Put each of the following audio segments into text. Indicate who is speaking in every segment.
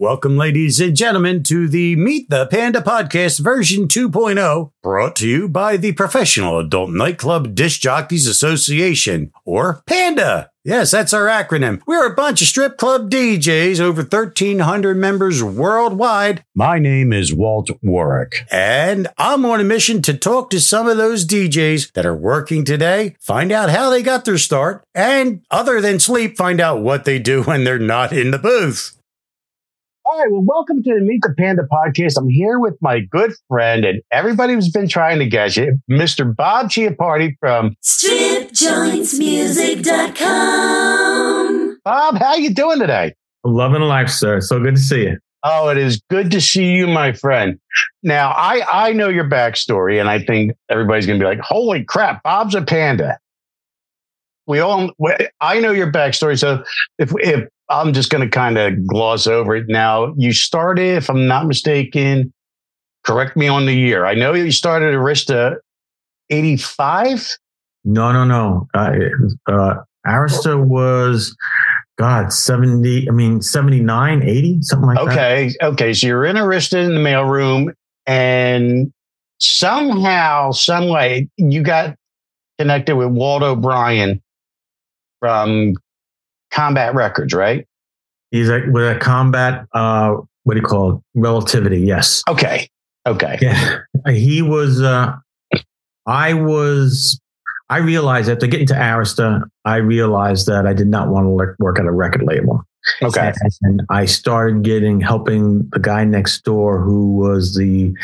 Speaker 1: Welcome, ladies and gentlemen, to the Meet the Panda Podcast version 2.0, brought to you by the Professional Adult Nightclub Disc Jockeys Association, or PANDA. Yes, that's our acronym. We're a bunch of strip club DJs, over 1,300 members worldwide. My name is Walt Worek, and I'm on a mission to talk to some of those DJs that are working today, find out how they got their start, and other than sleep, find out what they do when they're not in the booth. All right. Well, welcome to the Meet the Panda podcast. I'm here with my good friend and everybody who's been trying to get you, Mr. Bob Chiappardi from
Speaker 2: stripjointsmusic.com.
Speaker 1: Bob. How you doing today?
Speaker 3: Loving life, sir. So good to see you.
Speaker 1: Oh, it is good to see you, my friend. Now, I I know your backstory, and I think everybody's going to be like, "Holy crap, Bob's a panda." We all, I know your backstory. So if if I'm just going to kind of gloss over it now. You started, if I'm not mistaken, correct me on the year. I know you started Arista 85.
Speaker 3: No, no, no. Uh, uh, Arista was, God, 70, I mean, 79, 80, something like
Speaker 1: okay, that. Okay. Okay. So you're in Arista in the mailroom and somehow, some way you got connected with Walt O'Brien from Combat Records, right?
Speaker 3: He's like with a combat. Uh, what do you call it? Relativity? Yes.
Speaker 1: Okay. Okay.
Speaker 3: Yeah. He was. Uh, I was. I realized after getting to Arista, I realized that I did not want to work at a record label.
Speaker 1: Okay.
Speaker 3: And I started getting helping the guy next door who was the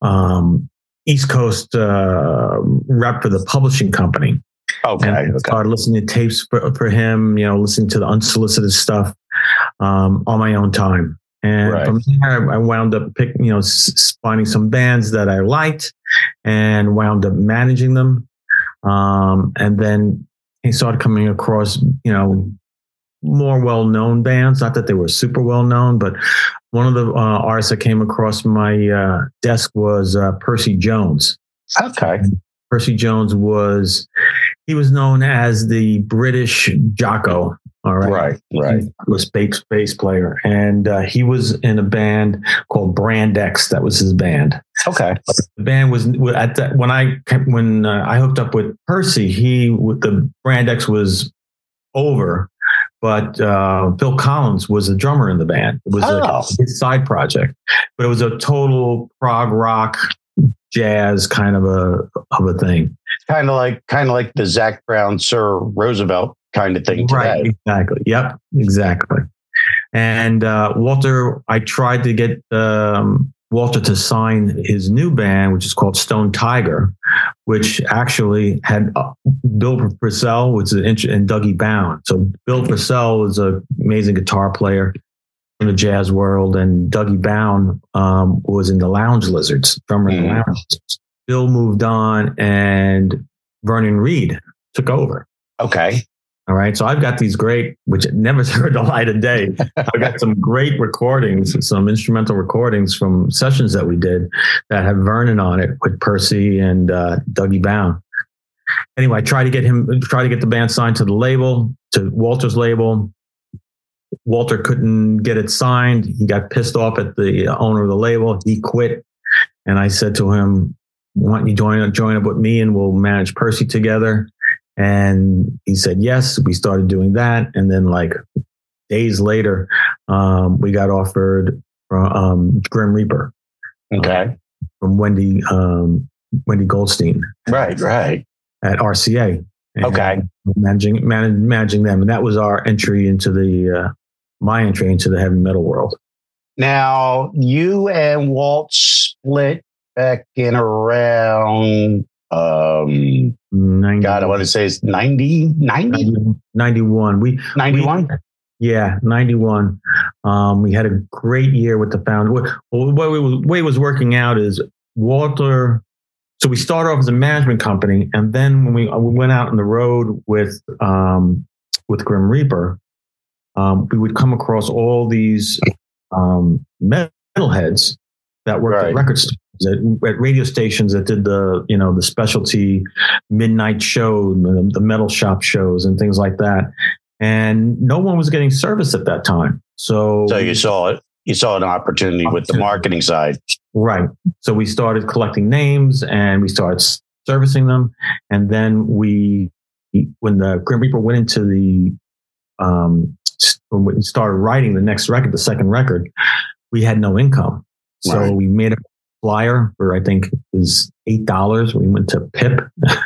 Speaker 3: um, East Coast uh, rep for the publishing company.
Speaker 1: Okay. And
Speaker 3: okay. started listening to tapes for, for him, you know, listening to the unsolicited stuff um, on my own time. And right. from there, I wound up picking, you know, finding some bands that I liked and wound up managing them. Um, and then he started coming across, you know, more well-known bands. Not that they were super well-known, but one of the uh, artists that came across my uh, desk was uh, Percy Jones.
Speaker 1: Okay.
Speaker 3: Percy Jones was he was known as the British Jaco. All right,
Speaker 1: right, right. He
Speaker 3: was bass bass player, and uh, he was in a band called Brand X. That was his band.
Speaker 1: Okay.
Speaker 3: The band was at that when I when uh, I hooked up with Percy. He the Brand X was over, but uh, Phil Collins was a drummer in the band. It was oh. a, his side project, but it was a total prog rock jazz kind of a of a thing.
Speaker 1: Kind of like kind of like the Zac Brown Sir Rosevelt kind of thing. Today.
Speaker 3: Right. Exactly. Yep. Exactly. And uh, Walter, I tried to get um, Walter to sign his new band, which is called Stone Tiger, which actually had uh, Bill Frisell, which is and Dougie Bowne. So Bill Frisell is an amazing guitar player in the jazz world, and Dougie Bowne um, was in the Lounge Lizards, drummer in the mm. Lounge Lizards. Bill moved on, and Vernon Reid took over.
Speaker 1: Okay.
Speaker 3: All right. So I've got these great, which never heard the light of day. I've got some great recordings, some instrumental recordings from sessions that we did that have Vernon on it with Percy and uh, Dougie Bowne. Anyway, I tried to get him, try to get the band signed to the label, to Walter's label. Walter couldn't get it signed. He got pissed off at the owner of the label. He quit. And I said to him, why don't you join, join up with me and we'll manage Percy together? And he said, yes, we started doing that. And then like days later, um, we got offered from um, Grim Reaper.
Speaker 1: Okay.
Speaker 3: Uh, from Wendy, um, Wendy Goldstein.
Speaker 1: Right, right.
Speaker 3: At RCA.
Speaker 1: Okay.
Speaker 3: Managing, managing, managing them. And that was our entry into the, uh, my entry into the heavy metal world.
Speaker 1: Now, you and Walt split back in around, um, 90, God, I want to say it's 90, 90?
Speaker 3: 91. We,
Speaker 1: 91?
Speaker 3: yeah, 91. Um, we had a great year with the founder. What, what we, way it was working out is Walter. So we started off as a management company. And then when we, we went out on the road with, um, with Grim Reaper, um, we would come across all these um, metalheads that worked right. at record stations, at, at, radio stations that did the you know the specialty midnight show, the, the metal shop shows, and things like that. And no one was getting service at that time. So,
Speaker 1: so you saw it. you saw an opportunity with the marketing side.
Speaker 3: Right. So we started collecting names and we started servicing them. And then we, when the Grim Reaper went into the, um, when we started writing the next record, the second record, we had no income. So right. we made a flyer for, I think it was $8. We went to PIP.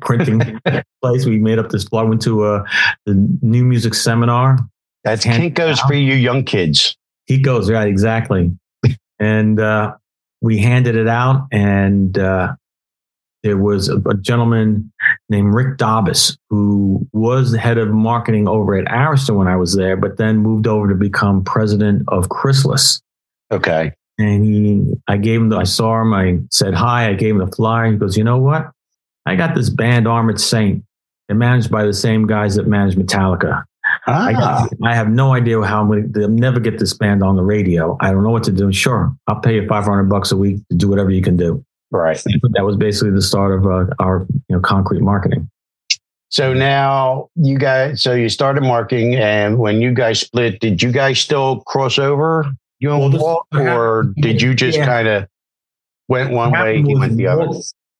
Speaker 3: printing place. We made up this flyer. Went to a the new music seminar.
Speaker 1: That's Kinko's for you young kids.
Speaker 3: He goes right? Exactly. and uh, we handed it out, and uh, there was a, a, gentleman named Rick Dobbis who was the head of marketing over at Arista when I was there, but then moved over to become president of Chrysalis.
Speaker 1: Okay.
Speaker 3: And he, I gave him, the, I saw him, I said hi, I gave him the flyer. He goes, you know what? I got this band Armored Saint. They're managed by the same guys that manage Metallica. Ah. I, got, I, have no idea how I'm going to never get this band on the radio. I don't know what to do. Sure, I'll pay you 500 bucks a week to do whatever you can do.
Speaker 1: Right.
Speaker 3: That was basically the start of uh, our you know concrete marketing.
Speaker 1: So now you guys, so you started marketing, and when you guys split, did you guys still cross over? You and well, Walt, or did you just yeah. kind of went one way, he went the other?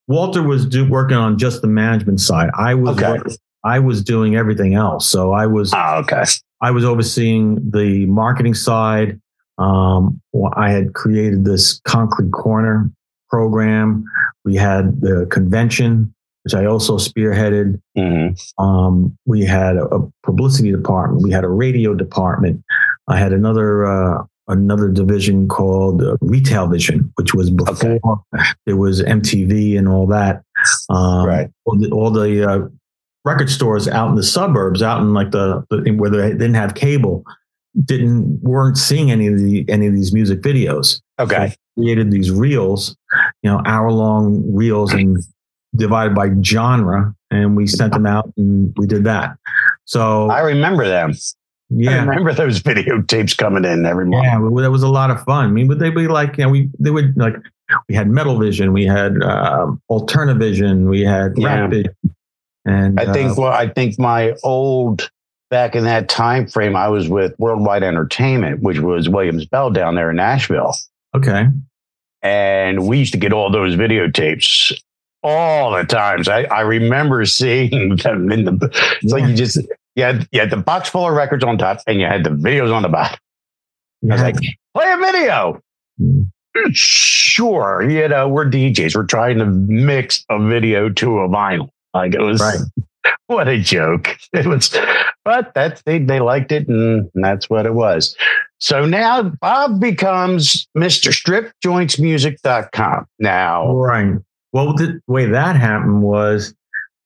Speaker 3: Walter was do, working on just the management side. I was okay. I was doing everything else. So I was
Speaker 1: oh, okay.
Speaker 3: I was overseeing the marketing side. Um, I had created this concrete corner program. We had the convention, which I also spearheaded. Mm-hmm. Um, we had a, a, publicity department. We had a radio department. I had another uh, another division called uh, Retail Vision, which was before okay. there was MTV and all that.
Speaker 1: Um, right.
Speaker 3: All the, all the uh, record stores out in the suburbs, out in like the, the, where they didn't have cable, didn't weren't seeing any of the any of these music videos.
Speaker 1: Okay. So
Speaker 3: created these reels, you know, hour long reels and divided by genre, and we sent them out and we did that. So
Speaker 1: I remember them. Yeah, I remember those videotapes coming in every month.
Speaker 3: Yeah, well, that was a lot of fun. I mean, would they be like, you know, we they would like we had Metal Vision, we had uh, Vision, we had yeah. Rap Vision, and
Speaker 1: I think uh, well, I think my old back in that time frame, I was with Worldwide Entertainment, which was Williams Bell down there in Nashville.
Speaker 3: Okay.
Speaker 1: And we used to get all those videotapes all the times. I, I remember seeing them in the. It's yeah. like you just you had you had the box full of records on top, and you had the videos on the bottom. Yeah. I was like, play a video. Mm. Sure, you know we're DJs. We're trying to mix a video to a vinyl. Like it was right. what a joke. It was, but that they they liked it, and that's what it was. So now Bob becomes Mr. StripJointsMusic.com. Now,
Speaker 3: right. Well, the way that happened was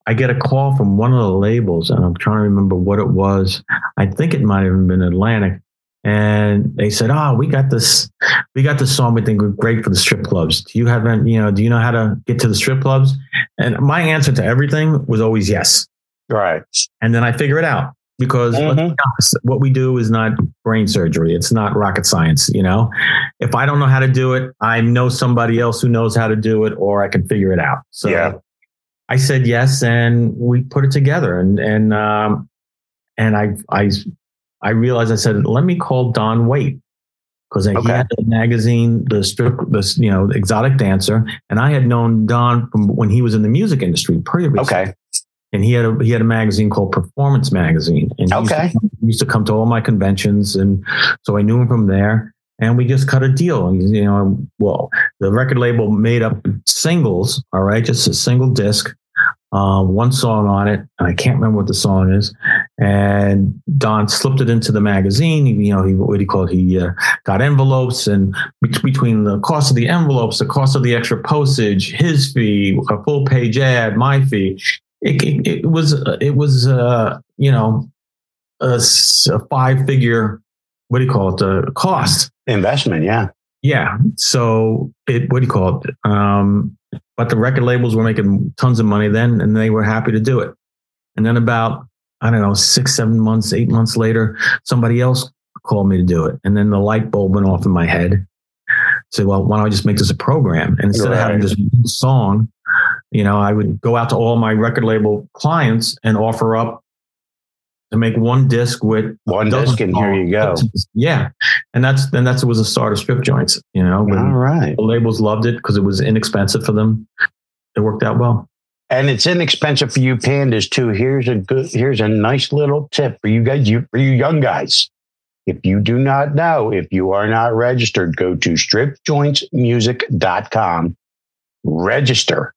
Speaker 3: I get a call from one of the labels, and I'm trying to remember what it was. I think it might have been Atlantic. And they said, "Oh, we got this, we got this song. We think we're great for the strip clubs. Do you have, you know, do you know how to get to the strip clubs?" And my answer to everything was always yes.
Speaker 1: Right.
Speaker 3: And then I figure it out because mm-hmm. what we do is not brain surgery. It's not rocket science. You know, if I don't know how to do it, I know somebody else who knows how to do it, or I can figure it out. So yeah. I said yes, and we put it together. And and um, and I I I realized I said, let me call Don Waitt because okay. he had the magazine, the strip, the you know, exotic dancer, and I had known Don from when he was in the music industry previously.
Speaker 1: Okay.
Speaker 3: And he had a he had a magazine called Performance Magazine, and he
Speaker 1: okay.
Speaker 3: used to, he used to come to all my conventions, and so I knew him from there and we just cut a deal. You know, well, the record label made up singles, all right, just a single disc, uh, one song on it, and I can't remember what the song is. And Don slipped it into the magazine. You know, he what do you call it? He uh, got envelopes, and between the cost of the envelopes, the cost of the extra postage, his fee, a full page ad, my fee, it, it, it was it was uh, you know a, a five figure what do you call it? The cost
Speaker 1: investment, yeah,
Speaker 3: yeah. So it what do you call it? Um, but the record labels were making tons of money then, and they were happy to do it. And then about I don't know six, seven months, eight months later, somebody else called me to do it, and then the light bulb went off in my head. Said, well, why don't I just make this a program? And instead right. of having this song, you know, I would go out to all my record label clients and offer up to make one disc with
Speaker 1: One disc, and here you go.
Speaker 3: Yeah, and that's then that's was a start of strip joints. You know,
Speaker 1: All right.
Speaker 3: the labels loved it because it was inexpensive for them. It worked out well.
Speaker 1: And it's inexpensive for you pandas too. Here's a good, here's a nice little tip for you guys, you for you young guys. If you do not know, if you are not registered, go to stripjointsmusic.com. Register.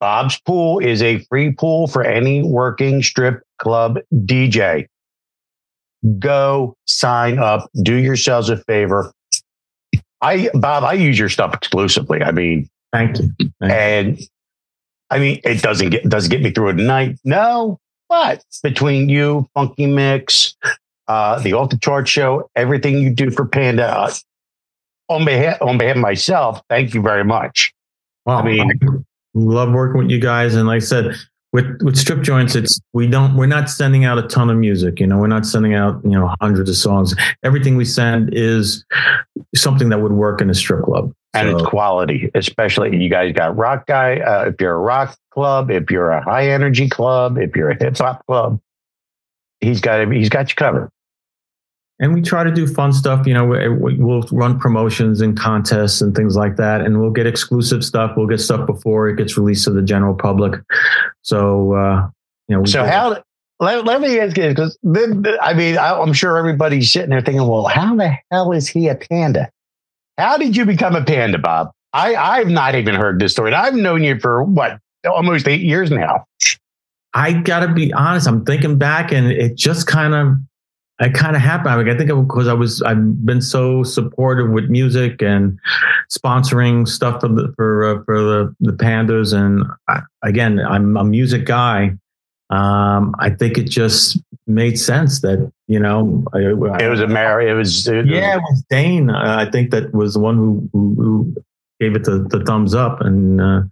Speaker 1: Bob's Pool is a free pool for any working strip club DJ. Go sign up. Do yourselves a favor. I, Bob, I use your stuff exclusively. I mean,
Speaker 3: Thank you. Thank
Speaker 1: and I mean, it doesn't get does get me through a night? No, but between you, Funky Mix, uh, the Off the Chart Show, everything you do for Panda, uh, on behalf on behalf of myself, thank you very much.
Speaker 3: Well,
Speaker 1: I mean-
Speaker 3: love working with you guys, and like I said, with with strip joints, it's we don't we're not sending out a ton of music. You know, we're not sending out you know hundreds of songs. Everything we send is something that would work in a strip club.
Speaker 1: And
Speaker 3: So-
Speaker 1: it's quality, especially you guys got rock guy. Uh, if you're a rock club, if you're a high energy club, if you're a hip hop club, he's got he's got you covered.
Speaker 3: And we try to do fun stuff. You know, we, we'll run promotions and contests and things like that, and we'll get exclusive stuff. We'll get stuff before it gets released to the general public. So, uh, you know,
Speaker 1: So how? Let, let me ask you because I mean I, I'm sure everybody's sitting there thinking, well, how the hell is he a panda? How did you become a panda, Bob? I I've not even heard this story. I've known you for what almost eight years now.
Speaker 3: I gotta be honest. I'm thinking back, and it just kind of, it kind of happened. I, mean, I think because I was, I've been so supportive with music and sponsoring stuff for the for uh, for the the pandas, and I, again, I'm a music guy. Um, I think it just made sense that you know, I,
Speaker 1: It was a marriage. It was it was-
Speaker 3: yeah, it was Dane. Uh, I think that was the one who who, who gave it the, the thumbs up, and uh,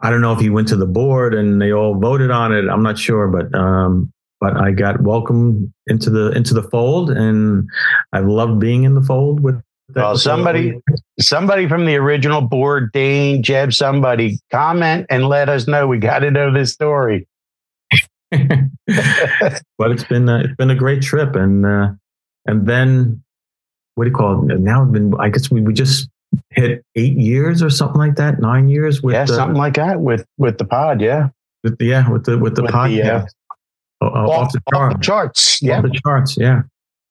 Speaker 3: I don't know if he went to the board and they all voted on it. I'm not sure, but um, but I got welcomed into the into the fold, and I love being in the fold with.
Speaker 1: Well, somebody- somebody from the original board, Dane, Jeb, somebody comment and let us know. We got to know this story.
Speaker 3: but it's been uh, it's been a great trip, and uh, and then what do you call it? Now it's been I guess we, we just hit eight years or something like that, nine years with
Speaker 1: yeah,
Speaker 3: the,
Speaker 1: something like that with with the pod. Yeah,
Speaker 3: with the, yeah with the with the
Speaker 1: With the,
Speaker 3: podcast.
Speaker 1: uh,
Speaker 3: Oh, oh, Uh, uh, off, the
Speaker 1: off the charts. Yeah,
Speaker 3: Off the charts. Yeah.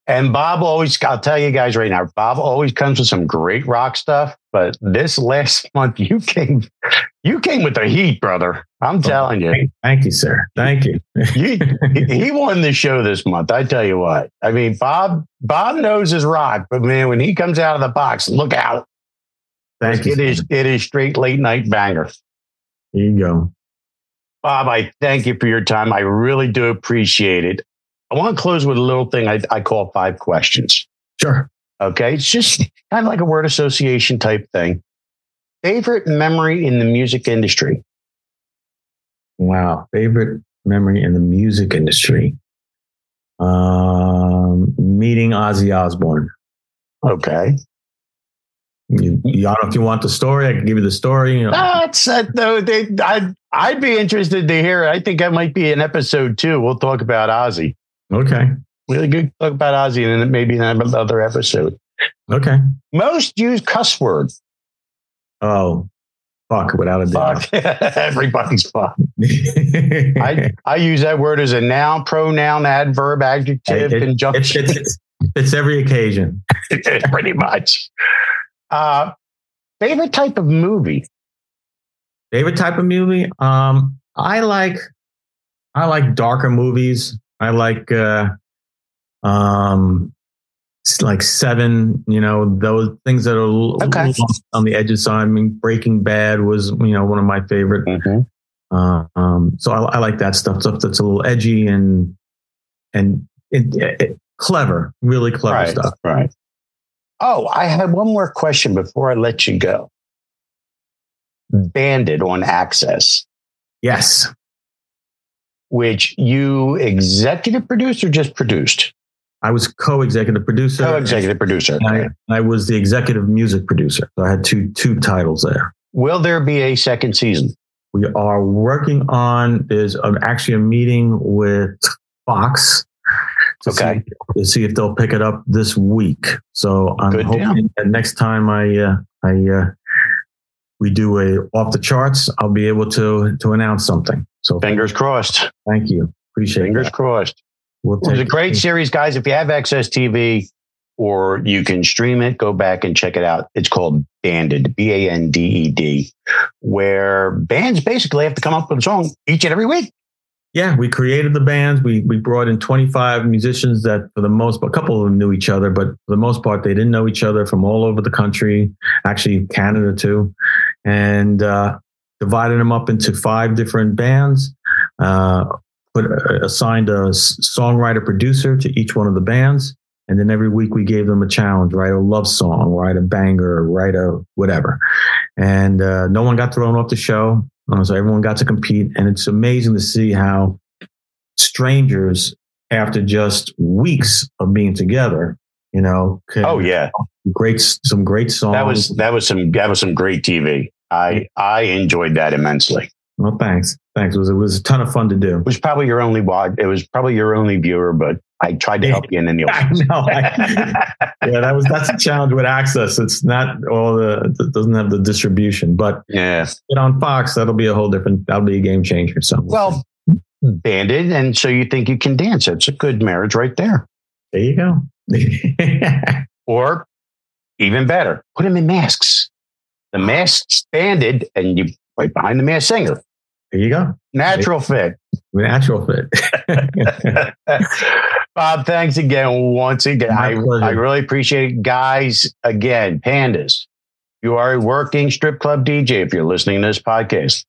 Speaker 1: And Bob always, I'll tell you guys right now, Bob always comes with some great rock stuff. But this last month, you came, you came with the heat, brother. I'm oh, telling you,
Speaker 3: Thank you, sir. Thank you.
Speaker 1: you he won the show this month. I tell you what. I mean, Bob, Bob knows his rock, but man, when he comes out of the box, look out!
Speaker 3: Thank you.
Speaker 1: It is, it is straight late night banger.
Speaker 3: Here you go.
Speaker 1: Bob, I thank you for your time. I really do appreciate it. I want to close with a little thing I, I call five questions.
Speaker 3: Sure.
Speaker 1: Okay. It's just kind of like a word association type thing. Favorite memory in the music industry?
Speaker 3: Wow. Favorite memory in the music industry. Um, meeting Ozzy Osbourne.
Speaker 1: Okay.
Speaker 3: You, you, I don't know if you want the story. I can give you the story. You know.
Speaker 1: That's uh, though. They, I'd, I'd be interested to hear. I think that might be an episode too. We'll talk about Ozzy.
Speaker 3: Okay.
Speaker 1: Really good. Talk about Ozzy and then maybe in another episode.
Speaker 3: Okay.
Speaker 1: Most used cuss word.
Speaker 3: Oh, fuck, without a doubt.
Speaker 1: Fuck. Everybody's fuck. I, I use that word as a noun, pronoun, adverb, adjective,
Speaker 3: It- it-
Speaker 1: conjunction.
Speaker 3: it's, it's, it's every occasion.
Speaker 1: pretty much. Uh, favorite type of movie?
Speaker 3: Favorite type of movie? Um, I like I like darker movies. I like uh um like seven, you know, those things that are
Speaker 1: Okay.
Speaker 3: little on the edges. So I mean Breaking Bad was, you know, one of my favorite. Uh, um so I, I like that stuff, stuff that's a little edgy and and it, it, clever, really clever
Speaker 1: Right,
Speaker 3: stuff.
Speaker 1: right. Oh, I had one more question before I let you go. Banded on AXS,
Speaker 3: Yes.
Speaker 1: which you executive produced or just produced?
Speaker 3: I was co-executive producer.
Speaker 1: Co-executive producer.
Speaker 3: I, I was the executive music producer. So I had two two titles there.
Speaker 1: Will there be a second season?
Speaker 3: We are working on there's um, actually a meeting with Fox to,
Speaker 1: Okay.
Speaker 3: see, to see if they'll pick it up this week. So I'm
Speaker 1: Good
Speaker 3: hoping that next time I uh, I uh, we do a off the charts, I'll be able to to announce something. So
Speaker 1: Fingers crossed.
Speaker 3: thank you, appreciate it.
Speaker 1: Fingers
Speaker 3: that.
Speaker 1: crossed.
Speaker 3: We'll
Speaker 1: It was a great series, guys. If you have AXS TV or you can stream it, go back and check it out. It's called Banded, B A N D E D, where bands basically have to come up with a song each and every week.
Speaker 3: Yeah, we created the bands. We we brought in 25 musicians that, for the most a couple of them knew each other, but for the most part, they didn't know each other from all over the country, actually Canada too, and uh, divided them up into five different bands. Uh, put uh, assigned a songwriter producer to each one of the bands, and then every week we gave them a challenge: write a love song, write a banger, write a whatever. And uh, no one got thrown off the show. Uh, so everyone got to compete, and it's amazing to see how strangers, after just weeks of being together, you know,
Speaker 1: Oh yeah,
Speaker 3: great some great songs.
Speaker 1: that was that was some that was some great TV. I I enjoyed that immensely.
Speaker 3: well, thanks, thanks. It was it was a ton of fun to do.
Speaker 1: It was probably your only watch. It was probably your only viewer, but I tried to help you in any way.
Speaker 3: I know. I- yeah, that was that's a challenge with AXS. It's not all the it doesn't have the distribution, but
Speaker 1: yeah.
Speaker 3: get on Fox. That'll be a whole different. That'll be a game changer. So
Speaker 1: Well, hmm. banded, and so you think you can dance. It's a good marriage right there.
Speaker 3: there you go.
Speaker 1: Or even better, put them in masks. The masks banded, and you right behind the masked singer.
Speaker 3: You go.
Speaker 1: Natural fit.
Speaker 3: Natural fit.
Speaker 1: Bob, thanks again. Once again,
Speaker 3: My
Speaker 1: I,
Speaker 3: pleasure.
Speaker 1: I really appreciate it. Guys, again, pandas, you are a working strip club DJ if you're listening to this podcast.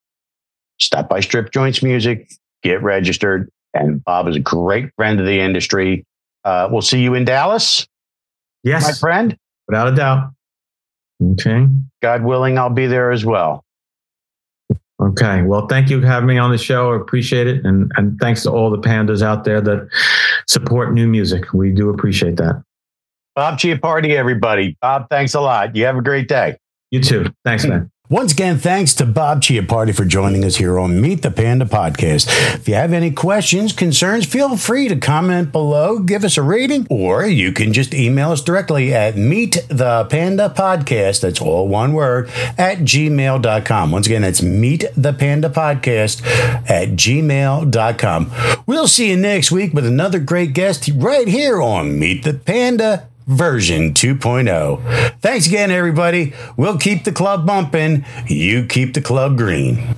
Speaker 1: Stop by Strip Joints Music, get registered. And Bob is a great friend of the industry. Uh, we'll see you in Dallas,
Speaker 3: Yes.
Speaker 1: my friend.
Speaker 3: without a doubt. Okay.
Speaker 1: God willing, I'll be there as well.
Speaker 3: Okay. Well, thank you for having me on the show. I appreciate it. And, and thanks to all the pandas out there that support new music. We do appreciate that.
Speaker 1: Bob Chiappardi, everybody. Bob, thanks a lot. You have a great day.
Speaker 3: You too. Thanks, man.
Speaker 1: Once again, thanks to Bob Chiappardi for joining us here on Meet the Panda podcast. If you have any questions, concerns, feel free to comment below, give us a rating, or you can just email us directly at Meet the Panda Podcast. That's all one word at gmail.com. Once again, that's Meet the Panda Podcast at gmail.com. We'll see you next week with another great guest right here on Meet the Panda version 2.0. Thanks again, everybody. We'll keep the club bumping. You keep the club green.